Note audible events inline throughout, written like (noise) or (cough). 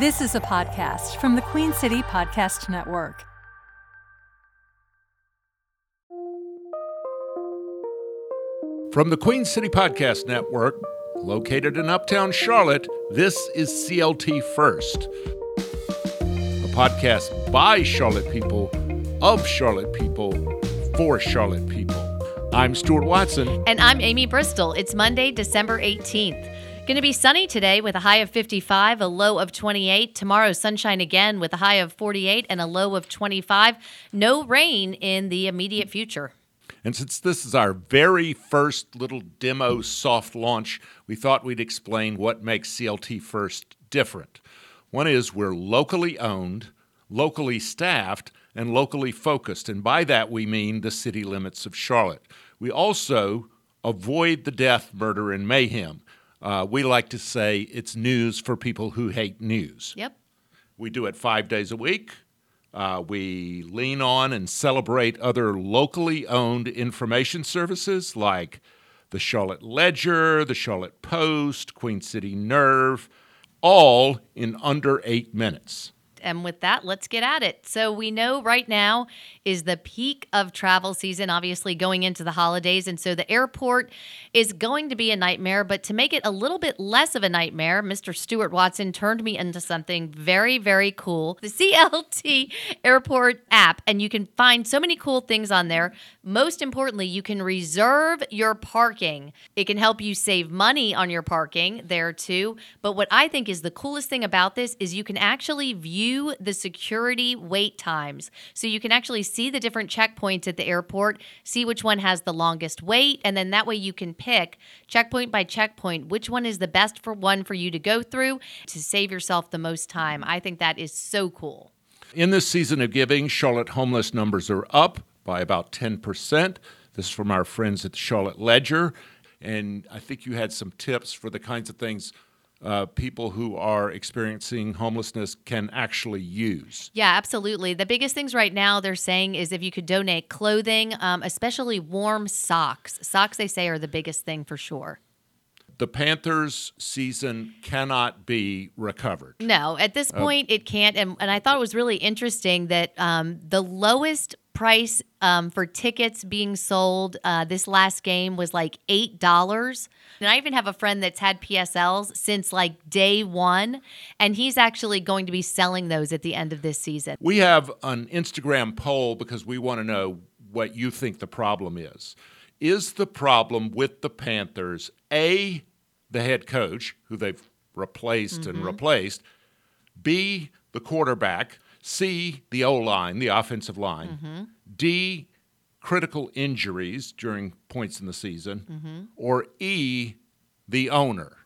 This is a podcast from the Queen City Podcast Network. From the Queen City Podcast Network, located in Uptown Charlotte, this is CLT First, a podcast by Charlotte people, of Charlotte people, for Charlotte people. I'm Stuart Watson. And I'm Amy Bristle. It's Monday, December 18th. Going to be sunny today with a high of 55, a low of 28. Tomorrow, sunshine again with a high of 48 and a low of 25. No rain in the immediate future. And since this is our very first little demo soft launch, we thought we'd explain what makes CLT First different. One is we're locally owned, locally staffed, and locally focused. And by that, we mean the city limits of Charlotte. We also avoid the death, murder, and mayhem. Uh, we like to say it's news for people who hate news. Yep. We do it five days a week. Uh, we lean on and celebrate other locally owned information services like the Charlotte Ledger, the Charlotte Post, Queen City Nerve, all in under eight minutes. And with that, let's get at it. So, we know right now is the peak of travel season, obviously going into the holidays. And so, the airport is going to be a nightmare. But to make it a little bit less of a nightmare, Mr. Stuart Watson turned me into something very, very cool the CLT (laughs) Airport app. And you can find so many cool things on there. Most importantly, you can reserve your parking. It can help you save money on your parking there too. But what I think is the coolest thing about this is you can actually view the security wait times. So you can actually see the different checkpoints at the airport, see which one has the longest wait, and then that way you can pick checkpoint by checkpoint which one is the best for one for you to go through to save yourself the most time. I think that is so cool. In this season of giving, Charlotte homeless numbers are up by about 10%. This is from our friends at the Charlotte Ledger. And I think you had some tips for the kinds of things uh, people who are experiencing homelessness can actually use. Yeah, absolutely. The biggest things right now they're saying is if you could donate clothing, um, especially warm socks. Socks, they say, are the biggest thing for sure. The Panthers season cannot be recovered. No, at this point, it can't. And, and I thought it was really interesting that um, the lowest price um, for tickets being sold uh, this last game was like eight dollars. And i even have a friend that's had psls since like day one and he's actually going to be selling those at the end of this season. We have an Instagram poll because we want to know what you think the problem is. Is the problem with the Panthers A, the head coach, who they've replaced and replaced, B, the quarterback, C, the O line, the offensive line, D, critical injuries during points in the season, or E, the owner?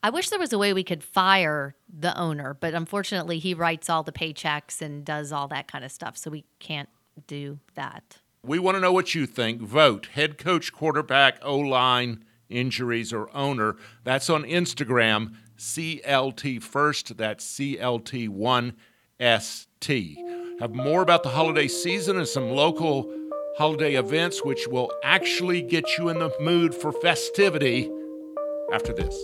i wish there was a way we could fire the owner but unfortunately he writes all the paychecks and does all that kind of stuff so we can't do that We want to know what you think. Vote head coach, quarterback, O line, injuries, or owner. That's on Instagram, CLT First. That's CLT1ST. Have more about the holiday season and some local holiday events, which will actually get you in the mood for festivity after this.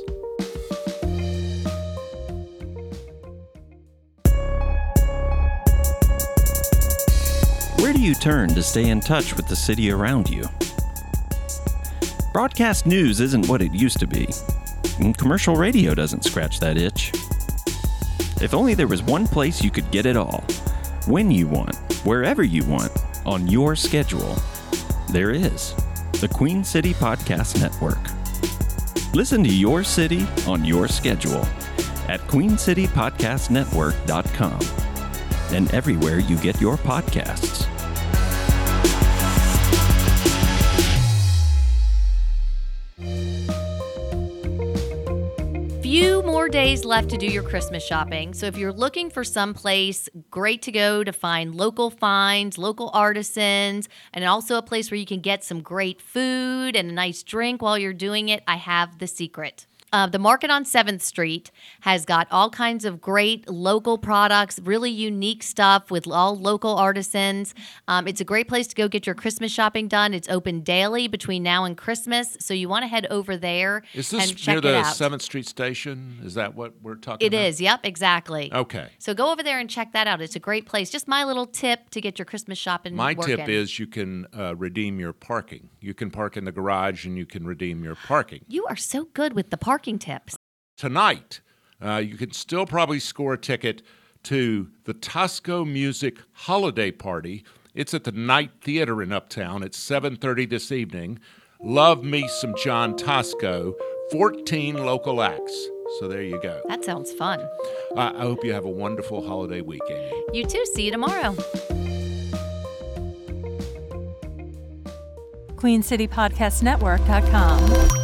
Where do you turn to stay in touch with the city around you? Broadcast news isn't what it used to be. and Commercial radio doesn't scratch that itch. If only there was one place you could get it all, when you want, wherever you want, on your schedule. There is the Queen City Podcast Network. Listen to your city on your schedule at queencitypodcastnetwork.com and everywhere you get your podcasts. Few more days left to do your Christmas shopping. So if you're looking for some place great to go to find local finds, local artisans, and also a place where you can get some great food and a nice drink while you're doing it, I have the secret. Uh, the market on 7th Street has got all kinds of great local products, really unique stuff with all local artisans. Um, it's a great place to go get your Christmas shopping done. It's open daily between now and Christmas, so you want to head over there Is this near the. Seventh Street station? Is that what we're talking It about? is. Yep, exactly. Okay. So go over there and check that out. It's a great place. Just my little tip to get your Christmas shopping. My tip is you can uh, redeem your parking. You can park in the garage and you can redeem your parking. you are so good with the parking tips. Tonight, uh, you can still probably score a ticket to the Tosco Music Holiday Party. It's at the Knight Theater in Uptown. It's 7:30 this evening. Love me some John Tosco. 14 local acts. So there you go. That sounds fun. I I hope you have a wonderful holiday weekend. You too. See you tomorrow. QueenCityPodcastNetwork.com.